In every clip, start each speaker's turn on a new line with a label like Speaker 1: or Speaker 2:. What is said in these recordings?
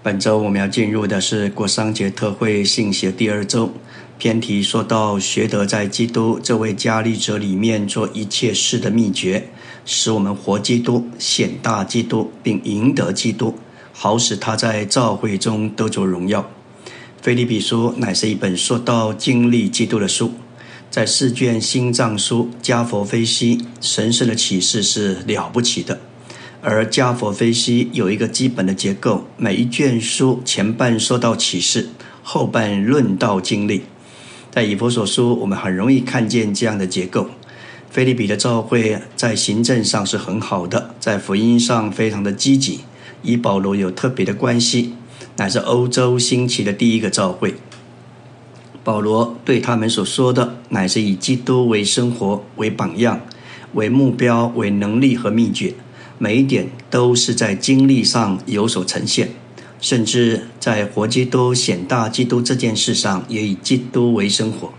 Speaker 1: 本周我们要进入的是国商节特会信息的第二周，偏题说到学得在基督这位加力者里面做一切事的秘诀，使我们活基督、显大基督，并赢得基督，好使他在召会中得着荣耀。菲利比书乃是一本说到经历基督的书，在四卷新藏书加佛菲西神圣的启示是了不起的。而加佛菲西有一个基本的结构，每一卷书前半说到启示，后半论道经历。在以弗所书，我们很容易看见这样的结构。菲利比的教会在行政上是很好的，在福音上非常的积极，与保罗有特别的关系，乃是欧洲兴起的第一个教会。保罗对他们所说的，乃是以基督为生活、为榜样、为目标、为能力和秘诀。每一点都是在经历上有所呈现，甚至在活基督显大基督这件事上，也以基督为生活。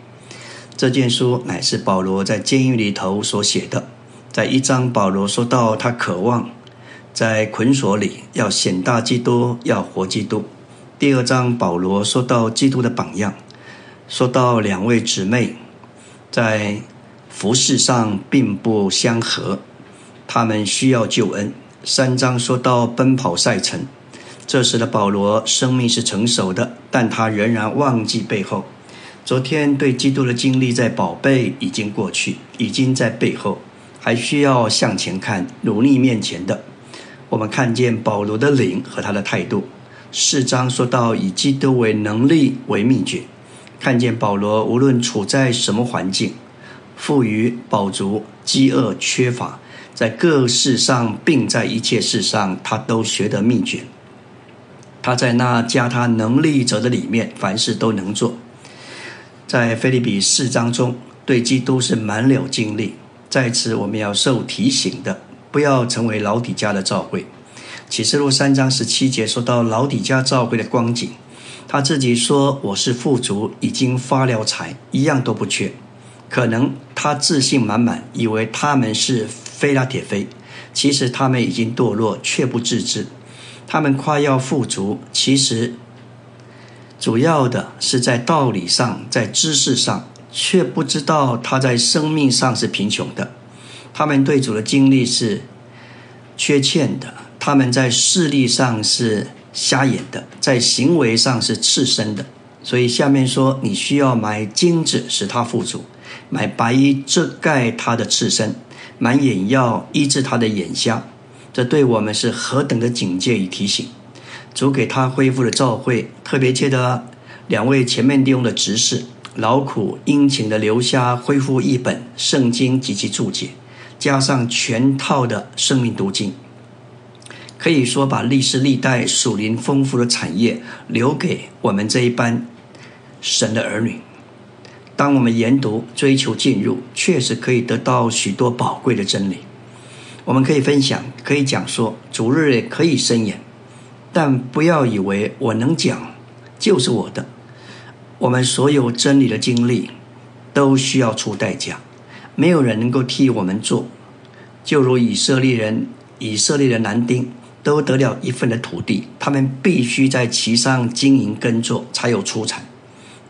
Speaker 1: 这件书乃是保罗在监狱里头所写的。在一章，保罗说到他渴望在捆锁里要显大基督，要活基督。第二章，保罗说到基督的榜样，说到两位姊妹在服饰上并不相合。他们需要救恩。三章说到奔跑赛程，这时的保罗生命是成熟的，但他仍然忘记背后。昨天对基督的经历在宝贝已经过去，已经在背后，还需要向前看，努力面前的。我们看见保罗的灵和他的态度。四章说到以基督为能力为秘诀，看见保罗无论处在什么环境，富余饱足、饥饿缺乏。在各事上，并在一切事上，他都学得秘诀。他在那加他能力者的里面，凡事都能做。在菲利比四章中，对基督是满了经历。在此，我们要受提醒的，不要成为老底家的召会。启示录三章十七节说到老底家召会的光景，他自己说：“我是富足，已经发了财，一样都不缺。”可能他自信满满，以为他们是。菲拉铁菲，其实他们已经堕落，却不自知。他们快要富足，其实主要的是在道理上，在知识上，却不知道他在生命上是贫穷的。他们对主的经历是缺欠的，他们在视力上是瞎眼的，在行为上是赤身的。所以下面说，你需要买金子使他富足，买白衣遮盖他的赤身。买眼药医治他的眼瞎，这对我们是何等的警戒与提醒！主给他恢复了照会，特别记得两位前面利用的执事，劳苦殷勤的留下恢复一本圣经及其注解，加上全套的生命读经，可以说把历史历代属灵丰富的产业留给我们这一班神的儿女。当我们研读、追求进入，确实可以得到许多宝贵的真理。我们可以分享，可以讲说，主日也可以伸言，但不要以为我能讲就是我的。我们所有真理的经历都需要出代价，没有人能够替我们做。就如以色列人、以色列的男丁都得了一份的土地，他们必须在其上经营耕作，才有出产。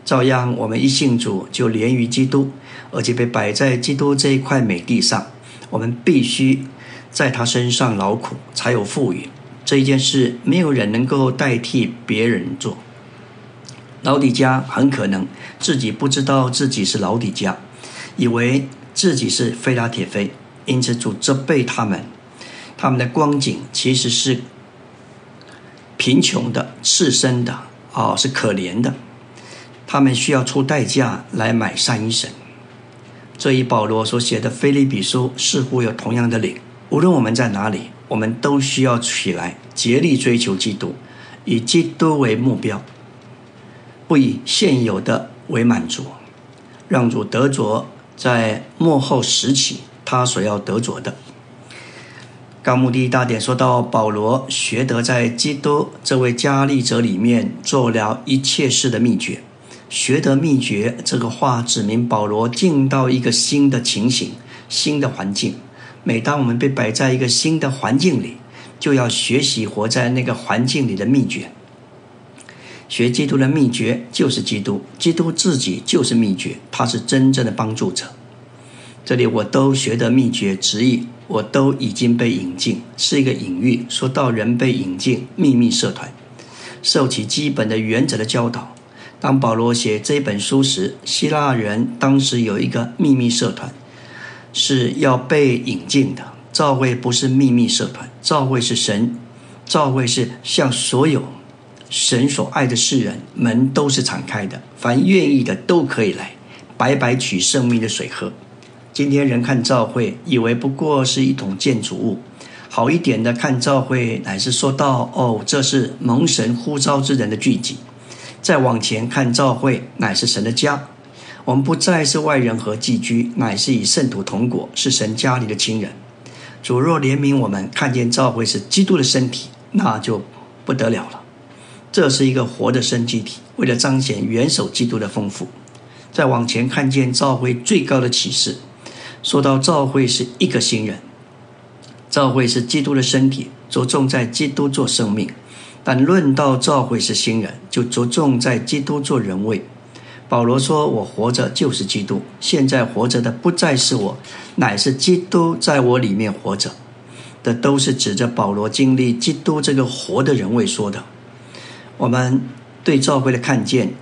Speaker 1: 照样，我们一信主就连于基督，而且被摆在基督这一块美地上。我们必须在他身上劳苦，才有富裕。这一件事，没有人能够代替别人做。老底家很可能自己不知道自己是老底家，以为自己是菲拉铁菲，因此主责备他们。他们的光景其实是贫穷的、赤身的，哦，是可怜的。他们需要出代价来买善一神。这一保罗所写的《菲利比书》似乎有同样的理。无论我们在哪里，我们都需要起来竭力追求基督，以基督为目标，不以现有的为满足，让主得着在幕后时起他所要得着的。纲目第一大点说到，保罗学得在基督这位加利者里面做了一切事的秘诀。学得秘诀这个话，指明保罗进到一个新的情形、新的环境。每当我们被摆在一个新的环境里，就要学习活在那个环境里的秘诀。学基督的秘诀就是基督，基督自己就是秘诀，他是真正的帮助者。这里我都学的秘诀直译，我都已经被引进，是一个隐喻，说到人被引进秘密社团，受其基本的原则的教导。当保罗写这本书时，希腊人当时有一个秘密社团，是要被引进的。教会不是秘密社团，教会是神，教会是向所有神所爱的世人门都是敞开的，凡愿意的都可以来，白白取生命的水喝。今天人看教会，以为不过是一桶建筑物；好一点的看教会，乃是说到哦，这是蒙神呼召之人的聚集。再往前看，教会乃是神的家，我们不再是外人和寄居，乃是以圣徒同果，是神家里的亲人。主若怜悯我们，看见教会是基督的身体，那就不得了了。这是一个活的生机体，为了彰显元首基督的丰富。再往前看见教会最高的启示，说到教会是一个新人，教会是基督的身体，着重在基督做生命。但论到教会是新人，就着重在基督做人位。保罗说：“我活着就是基督，现在活着的不再是我，乃是基督在我里面活着。”的都是指着保罗经历基督这个活的人位说的。我们对教会的看见，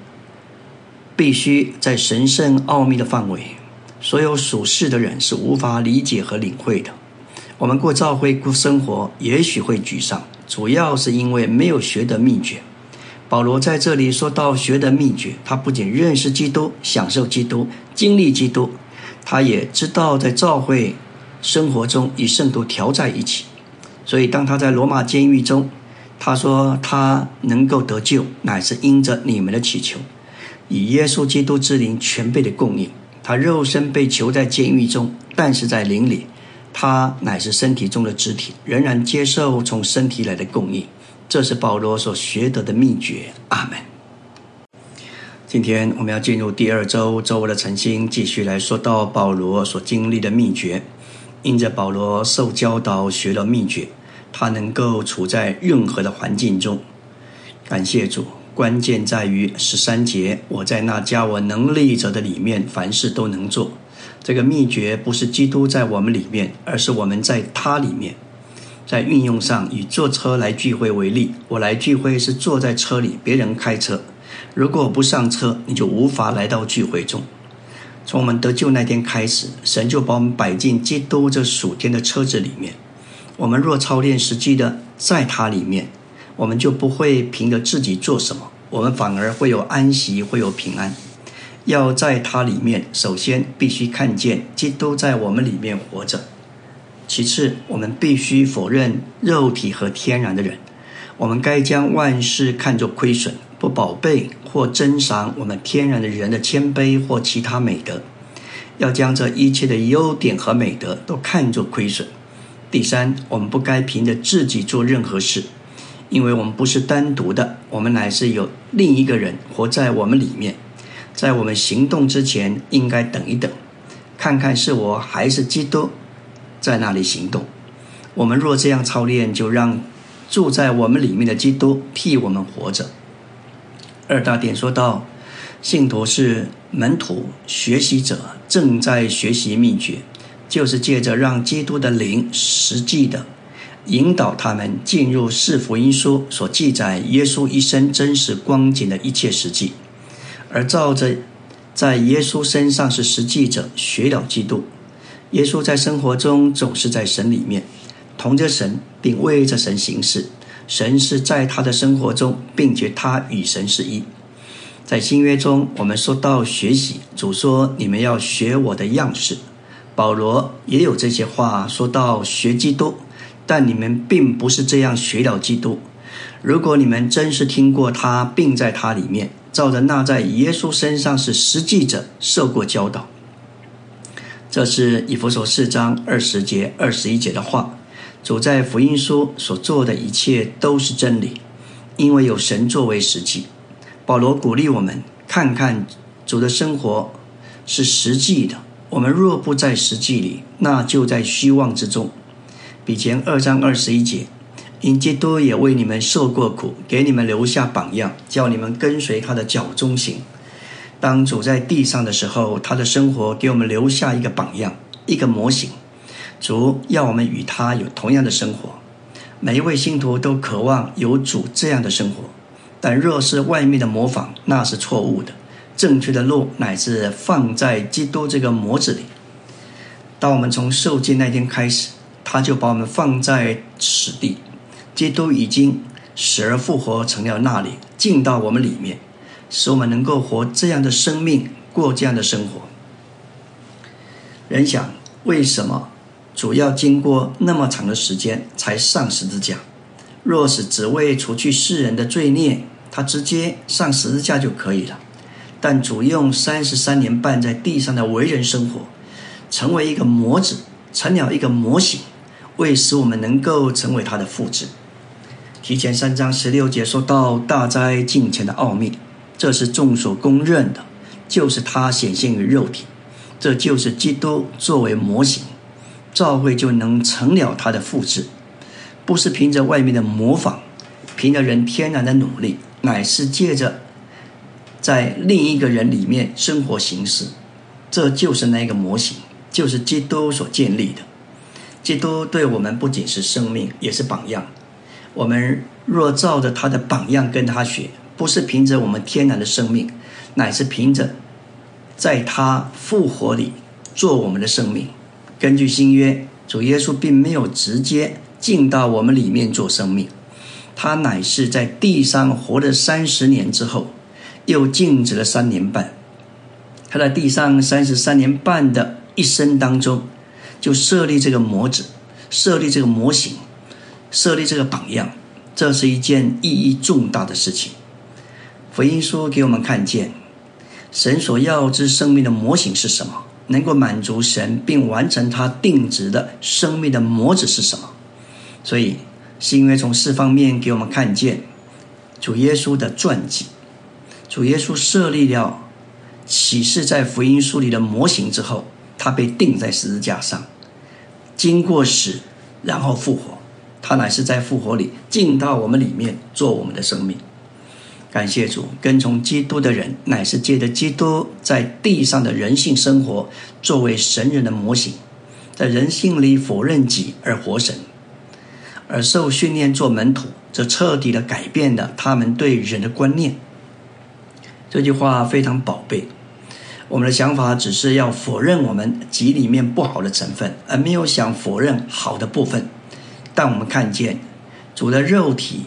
Speaker 1: 必须在神圣奥秘的范围，所有属世的人是无法理解和领会的。我们过教会过生活，也许会沮丧。主要是因为没有学的秘诀。保罗在这里说到学的秘诀，他不仅认识基督、享受基督、经历基督，他也知道在教会生活中与圣徒调在一起。所以，当他在罗马监狱中，他说他能够得救，乃是因着你们的祈求，以耶稣基督之灵全备的供应。他肉身被囚在监狱中，但是在灵里。他乃是身体中的肢体，仍然接受从身体来的供应，这是保罗所学得的秘诀。阿门。今天我们要进入第二周周围的晨星，继续来说到保罗所经历的秘诀。因着保罗受教导学了秘诀，他能够处在任何的环境中。感谢主，关键在于十三节：我在那加我能力者的里面，凡事都能做。这个秘诀不是基督在我们里面，而是我们在他里面。在运用上，以坐车来聚会为例，我来聚会是坐在车里，别人开车。如果不上车，你就无法来到聚会中。从我们得救那天开始，神就把我们摆进基督这属天的车子里面。我们若操练实际的在他里面，我们就不会凭着自己做什么，我们反而会有安息，会有平安。要在它里面，首先必须看见基督在我们里面活着；其次，我们必须否认肉体和天然的人。我们该将万事看作亏损，不宝贝或珍赏我们天然的人的谦卑或其他美德。要将这一切的优点和美德都看作亏损。第三，我们不该凭着自己做任何事，因为我们不是单独的，我们乃是有另一个人活在我们里面。在我们行动之前，应该等一等，看看是我还是基督在那里行动。我们若这样操练，就让住在我们里面的基督替我们活着。二大点说道，信徒是门徒、学习者，正在学习秘诀，就是借着让基督的灵实际的引导他们进入四福音书所记载耶稣一生真实光景的一切实际。而照着在耶稣身上是实际者学了基督，耶稣在生活中总是在神里面，同着神，并为着神行事。神是在他的生活中，并且他与神是一。在新约中，我们说到学习，主说：“你们要学我的样式。”保罗也有这些话说到学基督，但你们并不是这样学了基督。如果你们真是听过他，并在他里面。照着那在耶稣身上是实际者受过教导，这是以弗所四章二十节二十一节的话。主在福音书所做的一切都是真理，因为有神作为实际。保罗鼓励我们看看主的生活是实际的。我们若不在实际里，那就在虚妄之中。比前二章二十一节，因基督也为你们受过苦，给你们留下榜样，叫你们跟随他的脚中行。当主在地上的时候，他的生活给我们留下一个榜样，一个模型。主要我们与他有同样的生活。每一位信徒都渴望有主这样的生活，但若是外面的模仿，那是错误的。正确的路乃是放在基督这个模子里。当我们从受戒那天开始，他就把我们放在此地。基督已经死而复活，成了那里，进到我们里面，使我们能够活这样的生命，过这样的生活。人想，为什么主要经过那么长的时间才上十字架？若是只为除去世人的罪孽，他直接上十字架就可以了。但主用三十三年半在地上的为人生活，成为一个模子，成了一个模型，为使我们能够成为他的复制。提前三章十六节说到大灾近前的奥秘，这是众所公认的，就是他显现于肉体，这就是基督作为模型，教会就能成了他的复制，不是凭着外面的模仿，凭着人天然的努力，乃是借着在另一个人里面生活行事，这就是那个模型，就是基督所建立的。基督对我们不仅是生命，也是榜样。我们若照着他的榜样跟他学，不是凭着我们天然的生命，乃是凭着在他复活里做我们的生命。根据新约，主耶稣并没有直接进到我们里面做生命，他乃是在地上活了三十年之后，又静止了三年半。他在地上三十三年半的一生当中，就设立这个模子，设立这个模型。设立这个榜样，这是一件意义重大的事情。福音书给我们看见，神所要之生命的模型是什么？能够满足神并完成他定旨的生命的模子是什么？所以，是因为从四方面给我们看见主耶稣的传记。主耶稣设立了启示在福音书里的模型之后，他被钉在十字架上，经过死，然后复活。他乃是在复活里进到我们里面做我们的生命。感谢主，跟从基督的人乃是借着基督在地上的人性生活作为神人的模型，在人性里否认己而活神，而受训练做门徒，则彻底的改变了他们对人的观念。这句话非常宝贝。我们的想法只是要否认我们己里面不好的成分，而没有想否认好的部分。但我们看见主的肉体，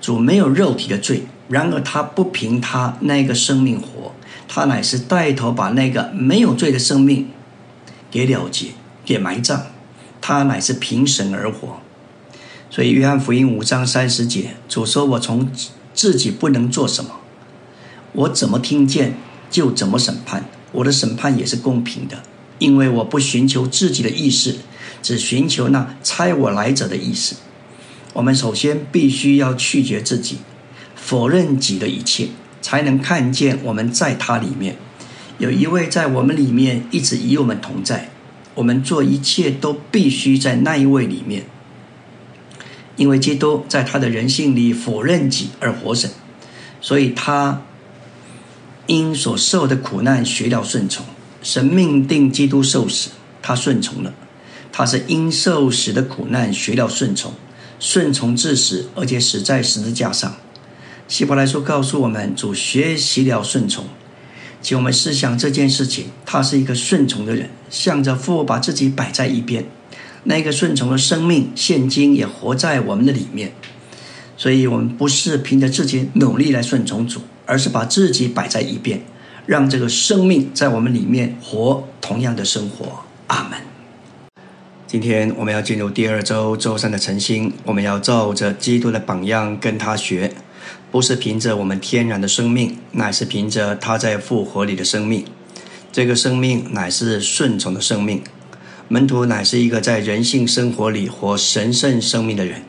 Speaker 1: 主没有肉体的罪，然而他不凭他那个生命活，他乃是带头把那个没有罪的生命给了结、给埋葬，他乃是凭神而活。所以约翰福音五章三十节，主说：“我从自己不能做什么，我怎么听见就怎么审判，我的审判也是公平的，因为我不寻求自己的意识。”只寻求那猜我来者的意思。我们首先必须要拒绝自己，否认己的一切，才能看见我们在他里面有一位在我们里面一直与我们同在。我们做一切都必须在那一位里面，因为基督在他的人性里否认己而活神，所以他因所受的苦难学了顺从。神命定基督受死，他顺从了。他是因受死的苦难学了顺从，顺从至死，而且死在十字架上。希伯来书告诉我们，主学习了顺从。请我们思想这件事情，他是一个顺从的人，向着父把自己摆在一边。那个顺从的生命，现今也活在我们的里面。所以，我们不是凭着自己努力来顺从主，而是把自己摆在一边，让这个生命在我们里面活同样的生活。阿门。今天我们要进入第二周周三的晨星，我们要照着基督的榜样跟他学，不是凭着我们天然的生命，乃是凭着他在复活里的生命。这个生命乃是顺从的生命。门徒乃是一个在人性生活里活神圣生命的人，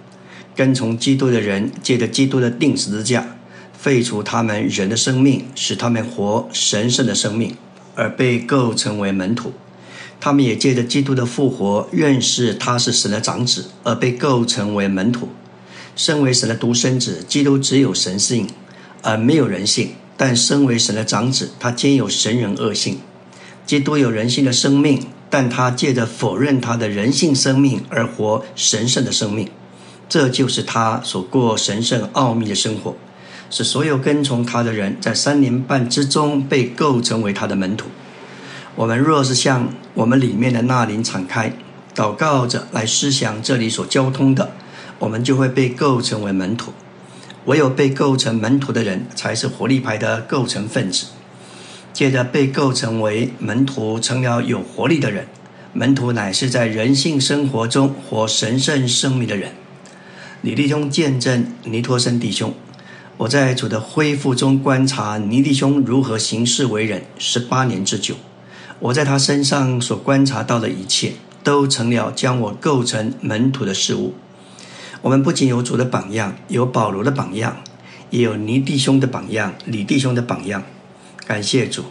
Speaker 1: 跟从基督的人，借着基督的定十字架，废除他们人的生命，使他们活神圣的生命，而被构成为门徒。他们也借着基督的复活，认识他是神的长子，而被构成为门徒。身为神的独生子，基督只有神性，而没有人性；但身为神的长子，他兼有神人恶性。基督有人性的生命，但他借着否认他的人性生命而活神圣的生命，这就是他所过神圣奥秘的生活，使所有跟从他的人在三年半之中被构成为他的门徒。我们若是向我们里面的那灵敞开，祷告着来思想这里所交通的，我们就会被构成为门徒。唯有被构成门徒的人，才是活力派的构成分子。接着被构成为门徒，成了有活力的人。门徒乃是在人性生活中活神圣生命的人。李弟兄见证尼托森弟兄，我在主的恢复中观察尼弟兄如何行事为人十八年之久。我在他身上所观察到的一切，都成了将我构成门徒的事物。我们不仅有主的榜样，有保罗的榜样，也有尼弟兄的榜样、李弟兄的榜样。感谢主，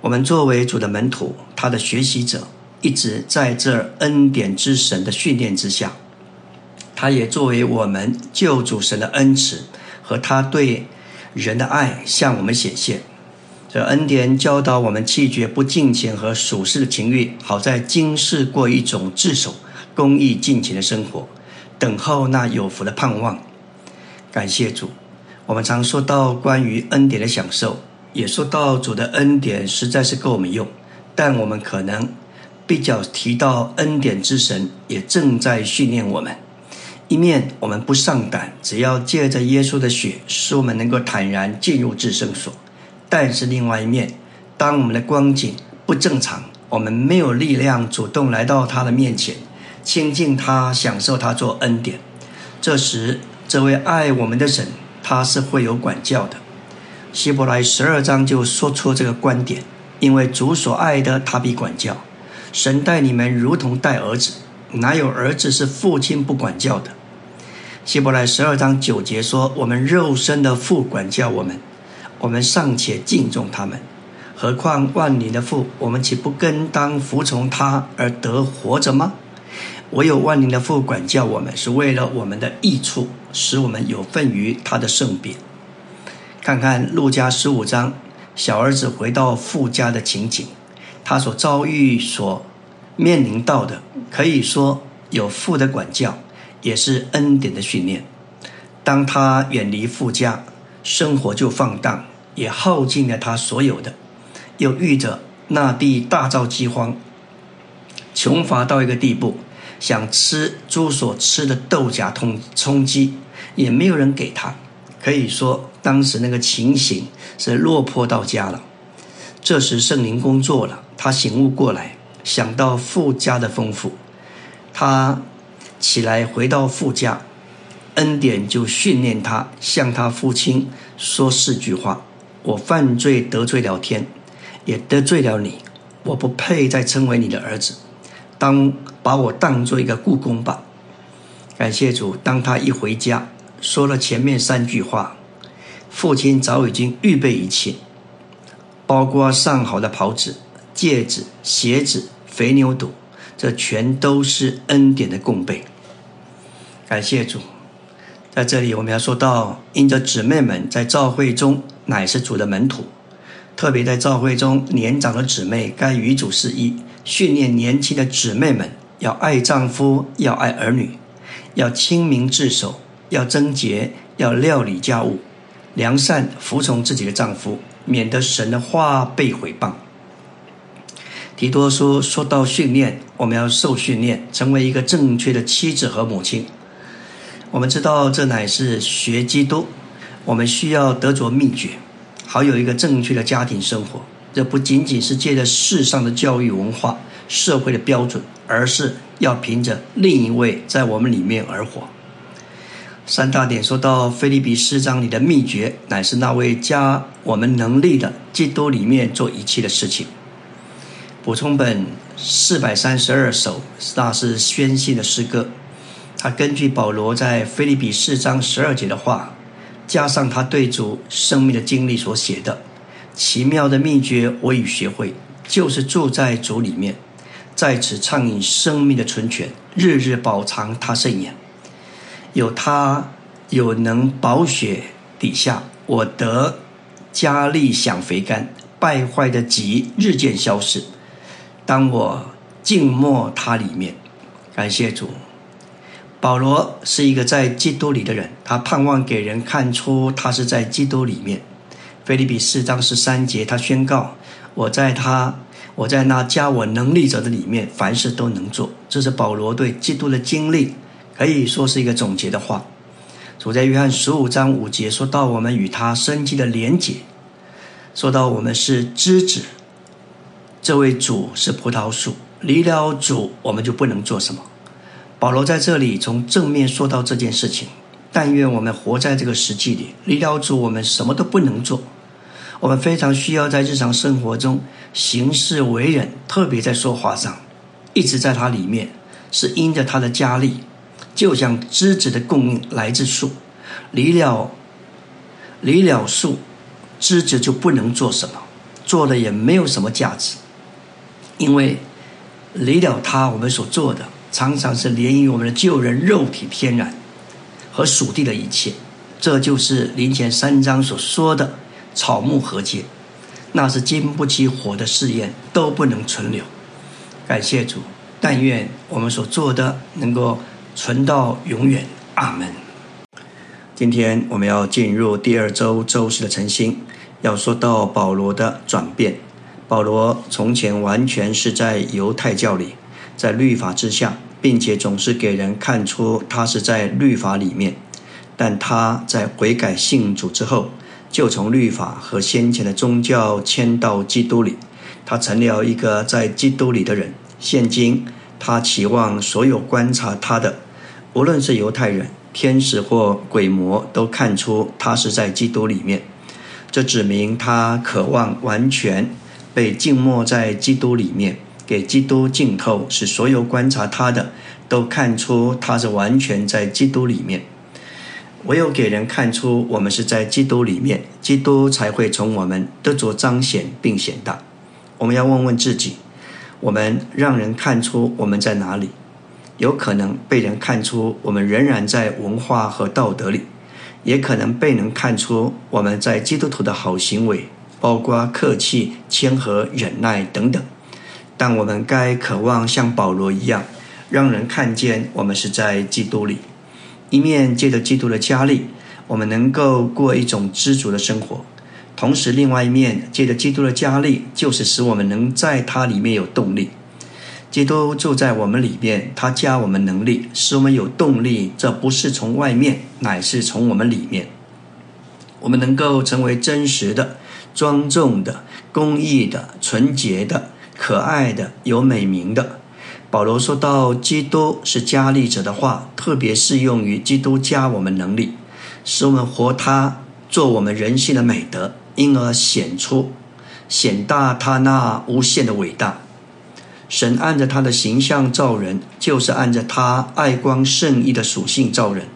Speaker 1: 我们作为主的门徒，他的学习者，一直在这恩典之神的训练之下。他也作为我们救主神的恩慈和他对人的爱向我们显现。这恩典教导我们弃绝不敬虔和属世的情欲，好在今世过一种自守、公义、敬虔的生活，等候那有福的盼望。感谢主，我们常说到关于恩典的享受。也说到主的恩典实在是够我们用，但我们可能比较提到恩典之神也正在训练我们。一面我们不上胆，只要借着耶稣的血，使我们能够坦然进入至圣所；但是另外一面，当我们的光景不正常，我们没有力量主动来到他的面前，亲近他，享受他做恩典。这时，这位爱我们的神，他是会有管教的。希伯来十二章就说出这个观点，因为主所爱的，他必管教。神待你们如同待儿子，哪有儿子是父亲不管教的？希伯来十二章九节说：“我们肉身的父管教我们，我们尚且敬重他们，何况万灵的父？我们岂不更当服从他而得活着吗？唯有万灵的父管教我们，是为了我们的益处，使我们有份于他的圣别。”看看路加十五章，小儿子回到父家的情景，他所遭遇、所面临到的，可以说有父的管教，也是恩典的训练。当他远离父家，生活就放荡，也耗尽了他所有的，又遇着那地大遭饥荒，穷乏到一个地步，想吃猪所吃的豆荚充充饥，也没有人给他。可以说，当时那个情形是落魄到家了。这时圣灵工作了，他醒悟过来，想到富家的丰富，他起来回到富家，恩典就训练他，向他父亲说四句话：我犯罪得罪了天，也得罪了你，我不配再称为你的儿子，当把我当做一个故宫吧。感谢主，当他一回家。说了前面三句话，父亲早已经预备一切，包括上好的袍子、戒指、鞋子、肥牛肚，这全都是恩典的供备。感谢主，在这里我们要说到，因着姊妹们在教会中乃是主的门徒，特别在教会中年长的姊妹该与主是一，训练年轻的姊妹们要爱丈夫，要爱儿女，要亲民自守。要贞洁，要料理家务，良善服从自己的丈夫，免得神的话被毁谤。提多书说到训练，我们要受训练，成为一个正确的妻子和母亲。我们知道这乃是学基督，我们需要得着秘诀，好有一个正确的家庭生活。这不仅仅是借着世上的教育文化、社会的标准，而是要凭着另一位在我们里面而活。三大点说到菲利比四章里的秘诀，乃是那位加我们能力的基督里面做一切的事情。补充本四百三十二首，那是宣信的诗歌。根据保罗在菲利比四章十二节的话，加上他对主生命的经历所写的奇妙的秘诀，我已学会，就是住在主里面，在此畅饮生命的纯泉，日日饱尝他圣言。有他有能保血底下，我得加力享肥甘，败坏的疾日渐消逝。当我静默他里面，感谢主。保罗是一个在基督里的人，他盼望给人看出他是在基督里面。菲利比四章十三节，他宣告：“我在他，我在那加我能力者的里面，凡事都能做。”这是保罗对基督的经历，可以说是一个总结的话。主在约翰十五章五节说到我们与他生机的连结，说到我们是枝子，这位主是葡萄树，离了主我们就不能做什么。保罗在这里从正面说到这件事情，但愿我们活在这个实际里，离了主我们什么都不能做。我们非常需要在日常生活中行事为人，特别在说话上，一直在它里面，是因着他的加力，就像枝子的供应来自树，离了离了树，枝子就不能做什么，做了也没有什么价值，因为离了他，我们所做的。常常是连于我们的旧人肉体天然和属地的一切，这就是林前三章所说的草木和解，那是经不起火的试验，都不能存留。感谢主，但愿我们所做的能够存到永远。阿门。今天我们要进入第二周周四的晨星，要说到保罗的转变。保罗从前完全是在犹太教里，在律法之下。并且总是给人看出他是在律法里面，但他在悔改信主之后，就从律法和先前的宗教迁到基督里，他成了一个在基督里的人。现今他期望所有观察他的，无论是犹太人、天使或鬼魔，都看出他是在基督里面。这指明他渴望完全被浸没在基督里面。给基督浸透，使所有观察他的都看出他是完全在基督里面。唯有给人看出我们是在基督里面，基督才会从我们得着彰显并显大。我们要问问自己：我们让人看出我们在哪里？有可能被人看出我们仍然在文化和道德里，也可能被人看出我们在基督徒的好行为，包括客气、谦和、忍耐等等。但我们该渴望像保罗一样，让人看见我们是在基督里。一面借着基督的加力，我们能够过一种知足的生活；同时，另外一面借着基督的加力，就是使我们能在它里面有动力。基督住在我们里面，他加我们能力，使我们有动力。这不是从外面，乃是从我们里面。我们能够成为真实的、庄重的、公义的、纯洁的。可爱的、有美名的，保罗说到基督是加力者的话，特别适用于基督加我们能力，使我们活他做我们人性的美德，因而显出显大他那无限的伟大。神按着他的形象造人，就是按着他爱光圣意的属性造人。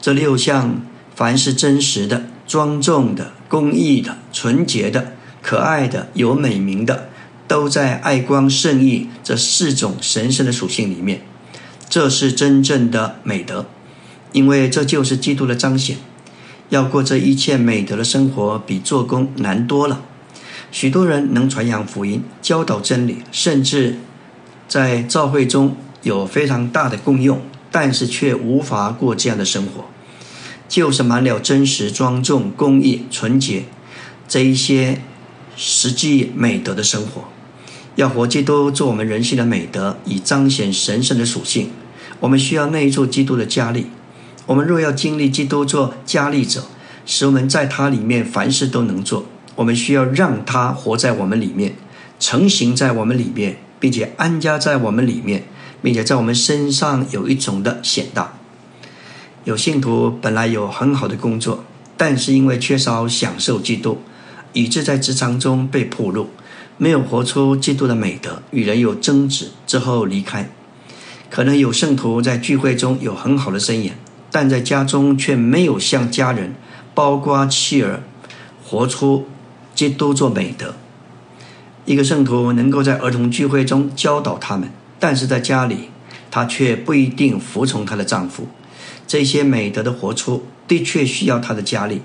Speaker 1: 这六项，凡是真实的、庄重的、公义的、纯洁的、可爱的、有美名的。都在爱光圣意这四种神圣的属性里面，这是真正的美德，因为这就是基督的彰显。要过这一切美德的生活，比做工难多了。许多人能传扬福音、教导真理，甚至在教会中有非常大的功用，但是却无法过这样的生活，就是满了真实、庄重、公义、纯洁这一些实际美德的生活。要活基督做我们人性的美德，以彰显神圣的属性。我们需要内住基督的加力。我们若要经历基督做加力者，使我们在他里面凡事都能做，我们需要让他活在我们里面，成型在我们里面，并且安家在我们里面，并且在我们身上有一种的显大。有信徒本来有很好的工作，但是因为缺少享受基督，以致在职场中被破露。没有活出基督的美德，与人有争执之后离开。可能有圣徒在聚会中有很好的身影，但在家中却没有向家人，包括妻儿，活出基督做美德。一个圣徒能够在儿童聚会中教导他们，但是在家里，她却不一定服从她的丈夫。这些美德的活出，的确需要他的加力。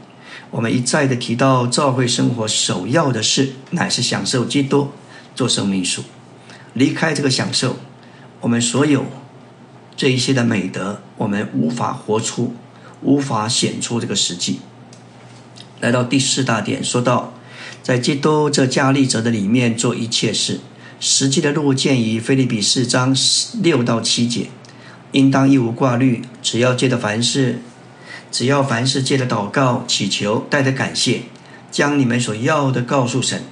Speaker 1: 我们一再的提到，教会生活首要的事，乃是享受基督做生命树。离开这个享受，我们所有这一些的美德，我们无法活出，无法显出这个实际。来到第四大点，说到在基督这加利者的里面做一切事，实际的路见于菲利比四章六到七节，应当一无挂虑，只要借着凡事，只要凡事借着祷告、祈求、带着感谢，将你们所要的告诉神，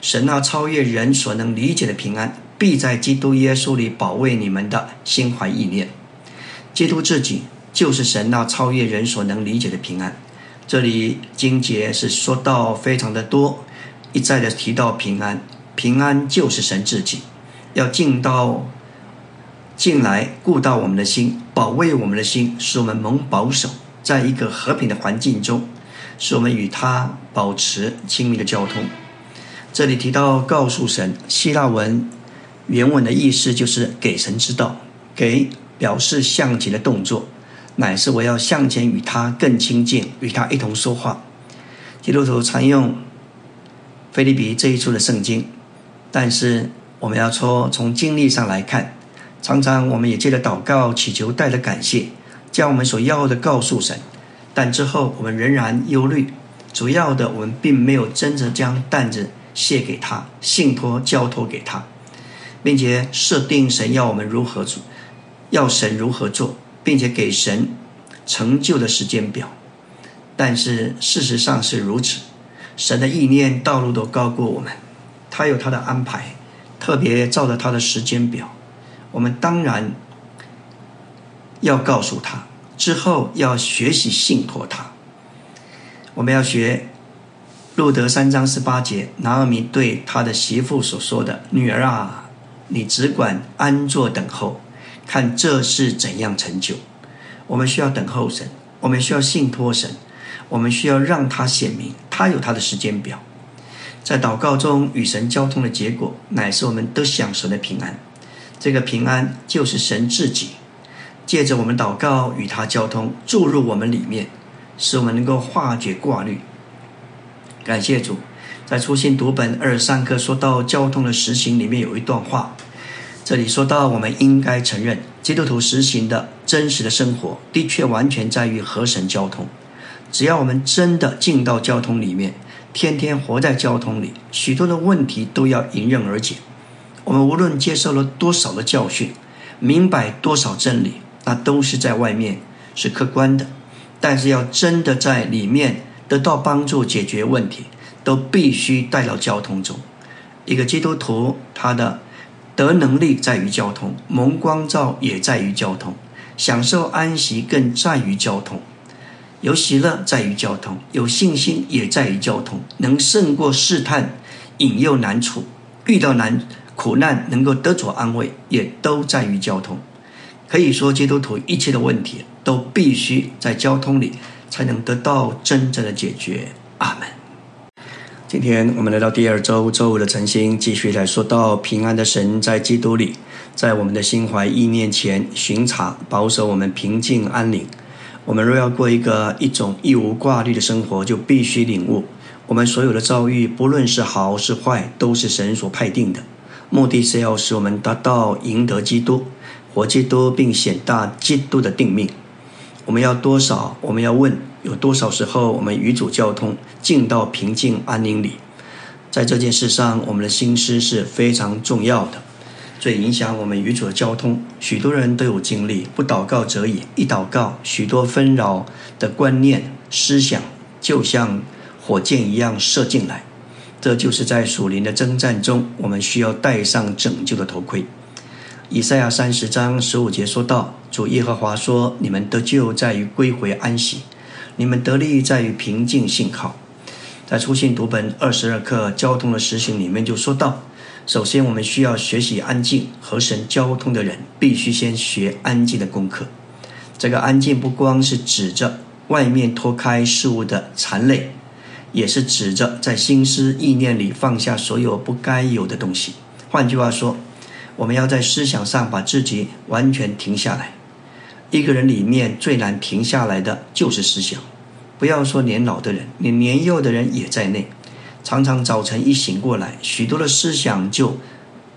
Speaker 1: 神那超越人所能理解的平安。必在基督耶稣里保卫你们的心怀意念。基督自己就是神那超越人所能理解的平安。这里经节是说到非常的多，一再的提到平安。平安就是神自己，要进到进来顾到我们的心，保卫我们的心，使我们蒙保守，在一个和平的环境中，使我们与他保持亲密的交通。这里提到告诉神，希腊文。原文的意思就是给神知道，给表示向前的动作，乃是我要向前与他更亲近，与他一同说话。基督徒常用菲利比这一处的圣经，但是我们要说从经历上来看，常常我们也借着祷告祈求，带着感谢，将我们所要的告诉神，但之后我们仍然忧虑，主要的我们并没有真正将担子卸给他，信托交托给他。并且设定神要我们如何做，要神如何做，并且给神成就的时间表。但是事实上是如此，神的意念道路都高过我们，他有他的安排，特别照着他的时间表。我们当然要告诉他，之后要学习信托他。我们要学路德三章十八节，拿尔米对他的媳妇所说的：“女儿啊。”你只管安坐等候，看这是怎样成就。我们需要等候神，我们需要信托神，我们需要让他显明，他有他的时间表。在祷告中与神交通的结果，乃是我们得享神的平安。这个平安就是神自己，借着我们祷告与他交通，注入我们里面，使我们能够化解挂虑。感谢主。在初心读本二十三课说到交通的实行里面有一段话，这里说到我们应该承认，基督徒实行的真实的生活的确完全在于和神交通。只要我们真的进到交通里面，天天活在交通里，许多的问题都要迎刃而解。我们无论接受了多少的教训，明白多少真理，那都是在外面是客观的，但是要真的在里面得到帮助解决问题。都必须带到交通中。一个基督徒，他的得能力在于交通，蒙光照也在于交通，享受安息更在于交通，有喜乐在于交通，有信心也在于交通，能胜过试探、引诱难处，遇到难苦难能够得着安慰，也都在于交通。可以说，基督徒一切的问题都必须在交通里才能得到真正的解决。阿门。今天我们来到第二周周五的晨星，继续来说到平安的神在基督里，在我们的心怀意念前巡查保守我们平静安宁。我们若要过一个一种一无挂虑的生活，就必须领悟，我们所有的遭遇，不论是好是坏，都是神所派定的，目的是要使我们达到赢得基督、活基督，并显大基督的定命。我们要多少？我们要问。有多少时候，我们与主交通，进到平静安宁里？在这件事上，我们的心思是非常重要的，最影响我们与主的交通。许多人都有经历，不祷告则已，一祷告，许多纷扰的观念、思想，就像火箭一样射进来。这就是在属灵的征战中，我们需要戴上拯救的头盔。以赛亚三十章十五节说道：“主耶和华说，你们得救在于归回安息。”你们得利在于平静信靠，在出信读本二十二课交通的实行里面就说到，首先我们需要学习安静和神交通的人，必须先学安静的功课。这个安静不光是指着外面脱开事物的残累，也是指着在心思意念里放下所有不该有的东西。换句话说，我们要在思想上把自己完全停下来。一个人里面最难停下来的就是思想。不要说年老的人，连年幼的人也在内。常常早晨一醒过来，许多的思想就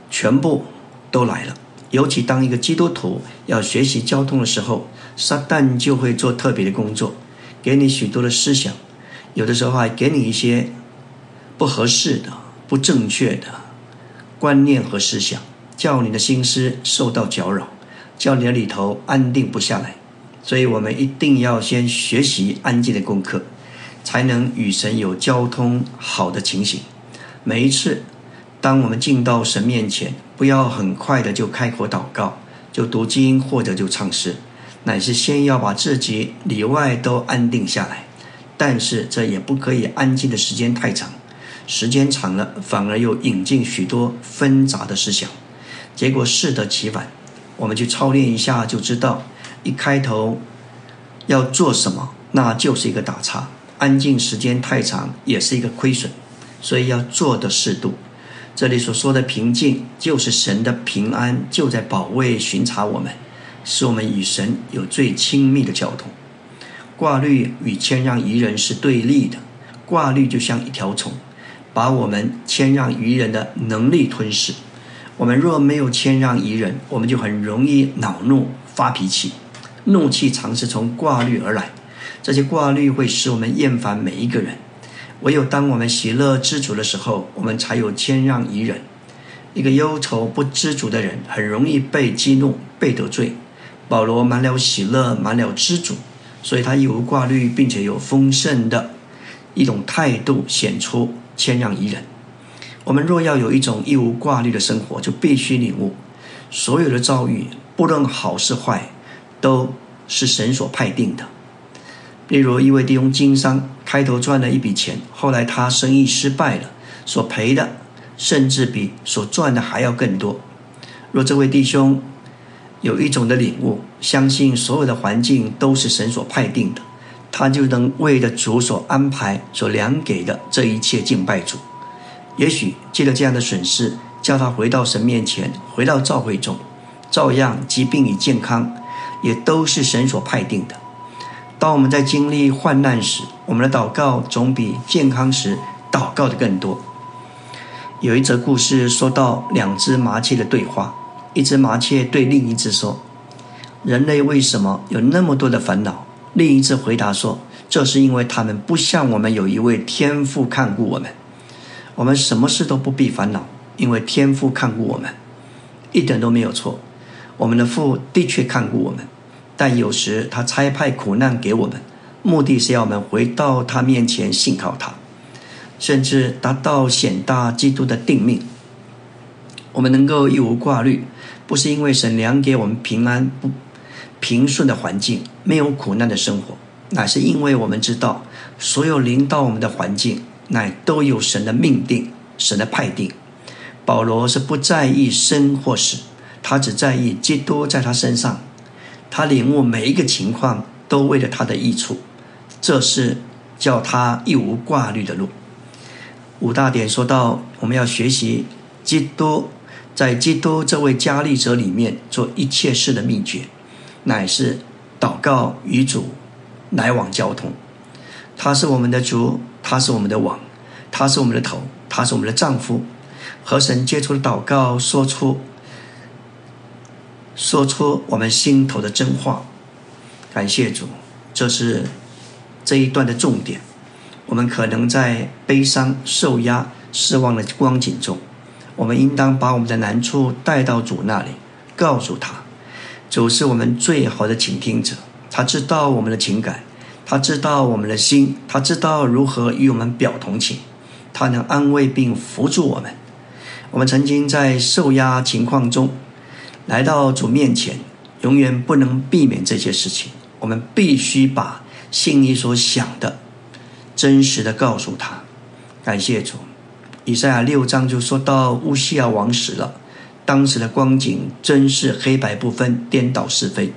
Speaker 1: 全部都来了。尤其当一个基督徒要学习交通的时候，撒旦就会做特别的工作，给你许多的思想，有的时候还给你一些不合适的、不正确的观念和思想，叫你的心思受到搅扰，叫你的里头安定不下来。所以我们一定要先学习安静的功课，才能与神有交通好的情形。每一次，当我们进到神面前，不要很快的就开口祷告，就读经或者就唱诗，乃是先要把自己里外都安定下来。但是这也不可以安静的时间太长，时间长了反而又引进许多纷杂的思想，结果适得其反。我们去操练一下就知道。一开头要做什么，那就是一个打岔。安静时间太长也是一个亏损，所以要做的适度。这里所说的平静，就是神的平安就在保卫巡查我们，使我们与神有最亲密的交通。挂虑与谦让于人是对立的，挂虑就像一条虫，把我们谦让于人的能力吞噬。我们若没有谦让于人，我们就很容易恼怒发脾气。怒气常是从挂虑而来，这些挂虑会使我们厌烦每一个人。唯有当我们喜乐知足的时候，我们才有谦让于人。一个忧愁不知足的人，很容易被激怒、被得罪。保罗满了喜乐，满了知足，所以他有挂虑，并且有丰盛的一种态度，显出谦让于人。我们若要有一种一无挂虑的生活，就必须领悟所有的遭遇，不论好是坏。都是神所派定的。例如，一位弟兄经商，开头赚了一笔钱，后来他生意失败了，所赔的甚至比所赚的还要更多。若这位弟兄有一种的领悟，相信所有的环境都是神所派定的，他就能为着主所安排、所量给的这一切敬拜主。也许借着这样的损失，叫他回到神面前，回到教会中，照样疾病与健康。也都是神所派定的。当我们在经历患难时，我们的祷告总比健康时祷告的更多。有一则故事说到两只麻雀的对话，一只麻雀对另一只说：“人类为什么有那么多的烦恼？”另一只回答说：“这是因为他们不像我们有一位天父看顾我们，我们什么事都不必烦恼，因为天父看顾我们，一点都没有错。我们的父的确看顾我们。”但有时他差派苦难给我们，目的是要我们回到他面前信靠他，甚至达到显大基督的定命。我们能够一无挂虑，不是因为神良给我们平安不平顺的环境，没有苦难的生活，乃是因为我们知道所有临到我们的环境，乃都有神的命定、神的派定。保罗是不在意生或死，他只在意基督在他身上。他领悟每一个情况都为了他的益处，这是叫他一无挂虑的路。五大点说到，我们要学习基督，在基督这位加力者里面做一切事的秘诀，乃是祷告与主来往交通。他是我们的主，他是我们的网，他是我们的头，他是我们的丈夫。和神接触的祷告，说出。说出我们心头的真话，感谢主，这是这一段的重点。我们可能在悲伤、受压、失望的光景中，我们应当把我们的难处带到主那里，告诉他，主是我们最好的倾听者，他知道我们的情感，他知道我们的心，他知道如何与我们表同情，他能安慰并扶助我们。我们曾经在受压情况中。来到主面前，永远不能避免这些事情。我们必须把心里所想的真实的告诉他。感谢主，以赛亚六章就说到乌西亚王死了，当时的光景真是黑白不分，颠倒是非，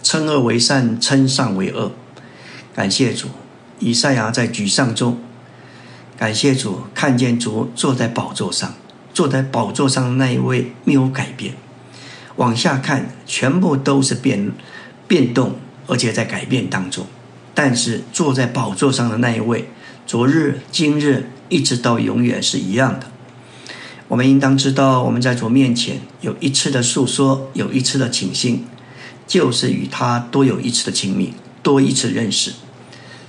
Speaker 1: 称恶为善，称善为恶。感谢主，以赛亚在沮丧中，感谢主，看见主坐在宝座上，坐在宝座上的那一位没有改变。往下看，全部都是变变动，而且在改变当中。但是坐在宝座上的那一位，昨日、今日，一直到永远是一样的。我们应当知道，我们在主面前有一次的诉说，有一次的倾心，就是与他多有一次的亲密，多一次认识。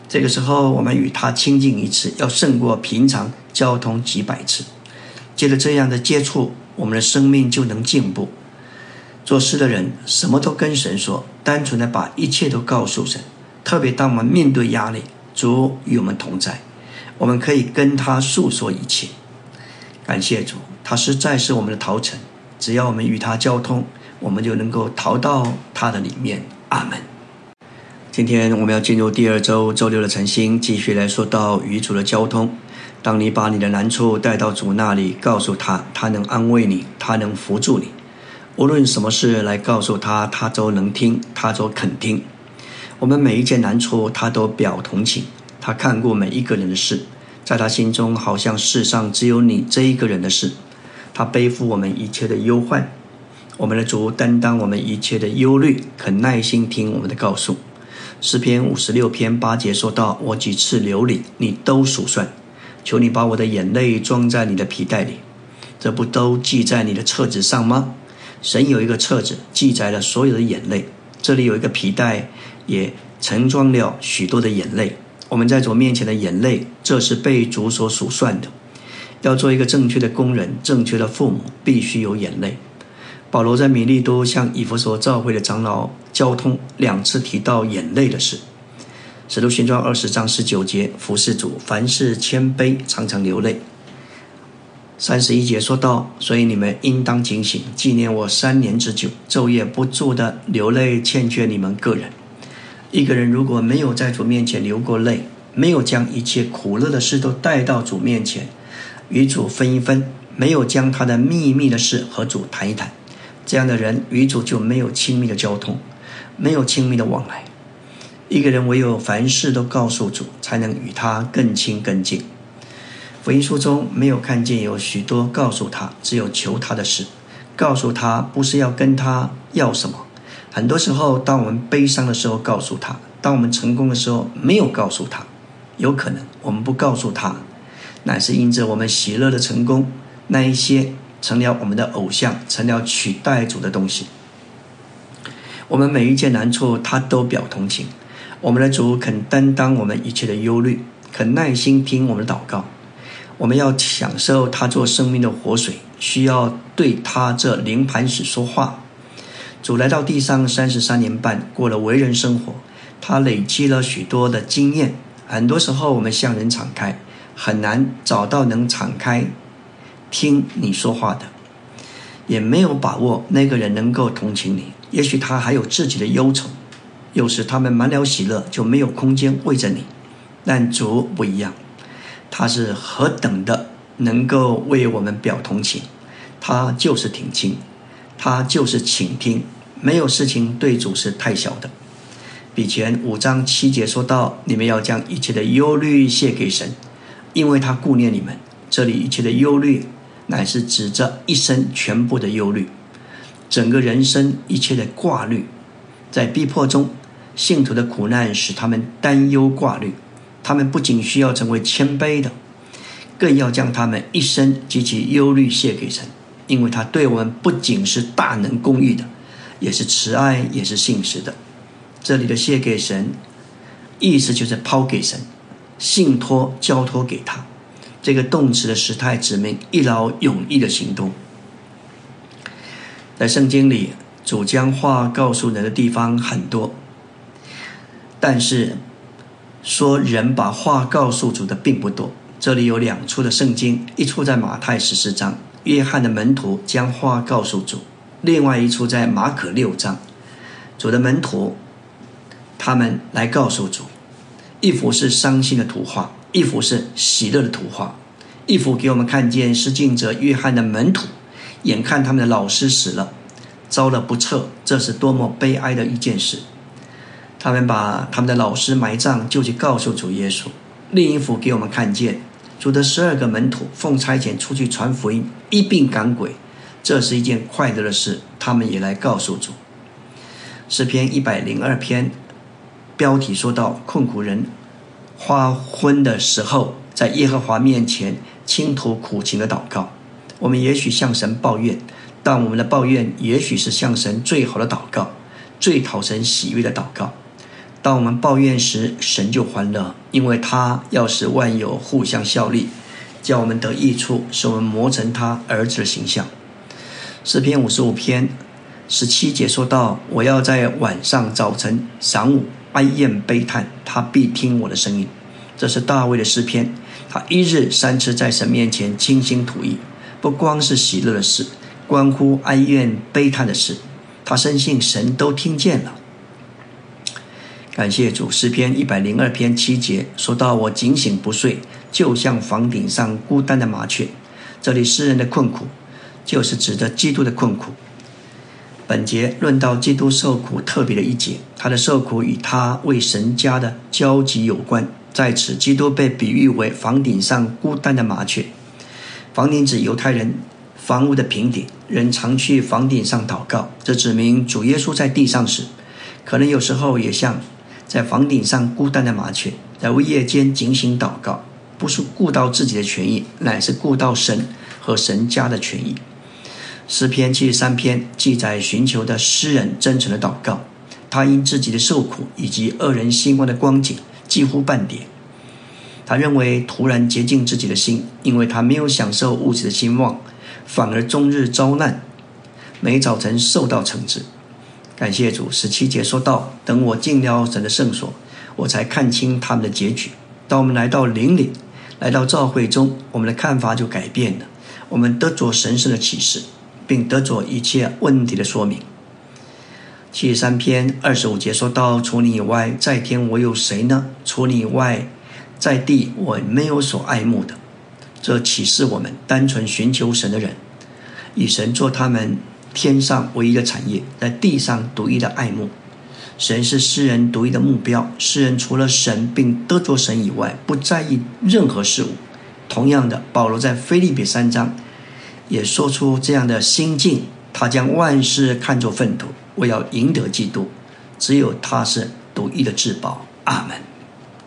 Speaker 1: 这个时候，我们与他亲近一次，要胜过平常交通几百次。借着这样的接触，我们的生命就能进步。做事的人什么都跟神说，单纯的把一切都告诉神。特别当我们面对压力，主与我们同在，我们可以跟他诉说一切。感谢主。他实在是我们的逃城，只要我们与他交通，我们就能够逃到他的里面。阿门。今天我们要进入第二周周六的晨星，继续来说到与主的交通。当你把你的难处带到主那里，告诉他，他能安慰你，他能扶助你。无论什么事来告诉他，他都能听，他都肯听。我们每一件难处，他都表同情。他看过每一个人的事，在他心中，好像世上只有你这一个人的事。他背负我们一切的忧患，我们的主担当我们一切的忧虑，肯耐心听我们的告诉。诗篇五十六篇八节说到：“我几次流泪，你都数算。求你把我的眼泪装在你的皮带里，这不都记在你的册子上吗？”神有一个册子，记载了所有的眼泪。这里有一个皮带，也盛装了许多的眼泪。我们在主面前的眼泪，这是被主所数算的。要做一个正确的工人，正确的父母，必须有眼泪。保罗在米利都向以弗所教会的长老交通，两次提到眼泪的事。使徒行传二十章十九节，服侍主，凡事谦卑，常常流泪。三十一节说到，所以你们应当警醒，纪念我三年之久，昼夜不住的流泪，欠缺你们个人。一个人如果没有在主面前流过泪，没有将一切苦乐的事都带到主面前。与主分一分，没有将他的秘密的事和主谈一谈，这样的人与主就没有亲密的交通，没有亲密的往来。一个人唯有凡事都告诉主，才能与他更亲更近。福音书中没有看见有许多告诉他，只有求他的事。告诉他不是要跟他要什么。很多时候，当我们悲伤的时候告诉他，当我们成功的时候没有告诉他，有可能我们不告诉他。乃是因着我们喜乐的成功，那一些成了我们的偶像，成了取代主的东西。我们每一件难处，他都表同情。我们的主肯担当我们一切的忧虑，肯耐心听我们的祷告。我们要享受他做生命的活水，需要对他这灵磐石说话。主来到地上三十三年半，过了为人生活，他累积了许多的经验。很多时候，我们向人敞开。很难找到能敞开听你说话的，也没有把握那个人能够同情你。也许他还有自己的忧愁，有时他们满了喜乐，就没有空间为着你。但主不一样，他是何等的能够为我们表同情，他就是挺亲，他就是倾听，没有事情对主是太小的。比前五章七节说到：你们要将一切的忧虑卸给神。因为他顾念你们，这里一切的忧虑，乃是指着一生全部的忧虑，整个人生一切的挂虑，在逼迫中，信徒的苦难使他们担忧挂虑，他们不仅需要成为谦卑的，更要将他们一生及其忧虑卸给神，因为他对我们不仅是大能公义的，也是慈爱，也是信实的。这里的献给神，意思就是抛给神。信托交托给他，这个动词的时态指明一劳永逸的行动。在圣经里，主将话告诉人的地方很多，但是说人把话告诉主的并不多。这里有两处的圣经，一处在马太十四章，约翰的门徒将话告诉主；另外一处在马可六章，主的门徒他们来告诉主。一幅是伤心的图画，一幅是喜乐的图画。一幅给我们看见施浸者约翰的门徒，眼看他们的老师死了，遭了不测，这是多么悲哀的一件事。他们把他们的老师埋葬，就去告诉主耶稣。另一幅给我们看见主的十二个门徒奉差遣出去传福音，一并赶鬼，这是一件快乐的事。他们也来告诉主。诗篇一百零二篇标题说到困苦人花昏的时候，在耶和华面前倾吐苦情的祷告。我们也许向神抱怨，但我们的抱怨也许是向神最好的祷告，最讨神喜悦的祷告。当我们抱怨时，神就欢乐，因为他要使万有互相效力，叫我们得益处，使我们磨成他儿子的形象。诗篇五十五篇。十七节说到：“我要在晚上、早晨、晌午哀怨悲叹，他必听我的声音。”这是大卫的诗篇。他一日三次在神面前倾心吐意，不光是喜乐的事，关乎哀怨悲叹的事，他深信神都听见了。感谢主，诗篇一百零二篇七节说到：“我警醒不睡，就像房顶上孤单的麻雀。”这里诗人的困苦，就是指着基督的困苦。本节论到基督受苦特别的一节，他的受苦与他为神家的交集有关。在此，基督被比喻为房顶上孤单的麻雀。房顶指犹太人房屋的平顶，人常去房顶上祷告。这指明主耶稣在地上时，可能有时候也像在房顶上孤单的麻雀，在夜间警醒祷告，不是顾到自己的权益，乃是顾到神和神家的权益。诗篇七十三篇记载寻求的诗人真诚的祷告，他因自己的受苦以及恶人心光的光景几乎半跌。他认为突然洁净自己的心，因为他没有享受物质的兴旺，反而终日遭难，每早晨受到惩治。感谢主，十七节说到：等我进了神的圣所，我才看清他们的结局。当我们来到灵里，来到教会中，我们的看法就改变了，我们得着神圣的启示。并得着一切问题的说明。七十三篇二十五节说到：“除你以外，在天我有谁呢？除你以外，在地我没有所爱慕的。”这启示我们单纯寻求神的人，以神做他们天上唯一的产业，在地上独一的爱慕。神是诗人独一的目标。诗人除了神并得着神以外，不在意任何事物。同样的，保罗在菲利比三章。也说出这样的心境，他将万事看作粪土，我要赢得基督，只有他是独一的至宝。阿门。